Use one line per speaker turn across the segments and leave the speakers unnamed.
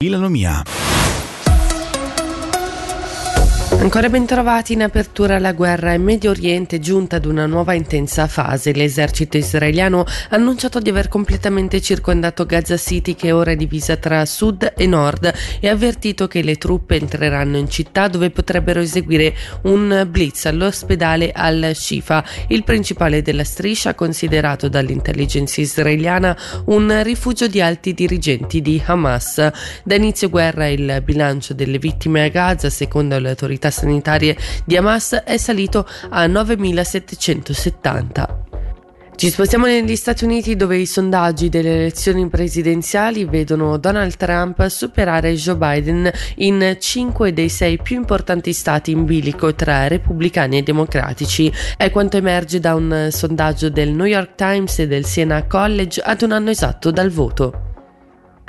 Vila Lumia.
Ancora ben trovati in apertura la guerra in Medio Oriente giunta ad una nuova intensa fase. L'esercito israeliano ha annunciato di aver completamente circondato Gaza City che ora è divisa tra sud e nord e ha avvertito che le truppe entreranno in città dove potrebbero eseguire un blitz all'ospedale al-Shifa, il principale della striscia considerato dall'intelligence israeliana un rifugio di alti dirigenti di Hamas. Da inizio guerra il bilancio delle vittime a Gaza, secondo le autorità autorità sanitarie di Hamas è salito a 9.770. Ci spostiamo negli Stati Uniti dove i sondaggi delle elezioni presidenziali vedono Donald Trump superare Joe Biden in cinque dei sei più importanti stati in bilico tra repubblicani e democratici. È quanto emerge da un sondaggio del New York Times e del Siena College ad un anno esatto dal voto.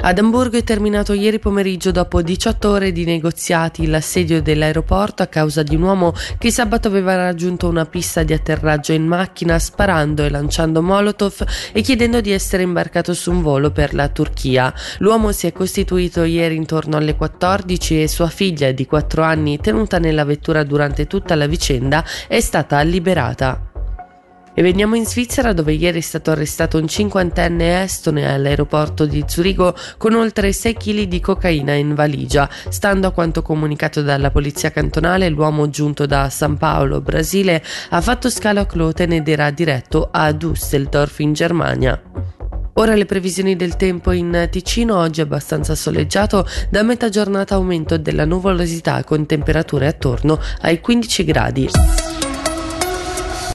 Ad Amburgo è terminato ieri pomeriggio dopo 18 ore di negoziati l'assedio dell'aeroporto a causa di un uomo che sabato aveva raggiunto una pista di atterraggio in macchina sparando e lanciando molotov e chiedendo di essere imbarcato su un volo per la Turchia. L'uomo si è costituito ieri intorno alle 14 e sua figlia di 4 anni tenuta nella vettura durante tutta la vicenda è stata liberata. E veniamo in Svizzera dove ieri è stato arrestato un cinquantenne estone all'aeroporto di Zurigo con oltre 6 kg di cocaina in valigia. Stando a quanto comunicato dalla polizia cantonale, l'uomo giunto da San Paolo, Brasile, ha fatto scalo a Kloten ed era diretto a Düsseldorf in Germania. Ora le previsioni del tempo in Ticino, oggi abbastanza soleggiato, da metà giornata aumento della nuvolosità con temperature attorno ai 15 gradi.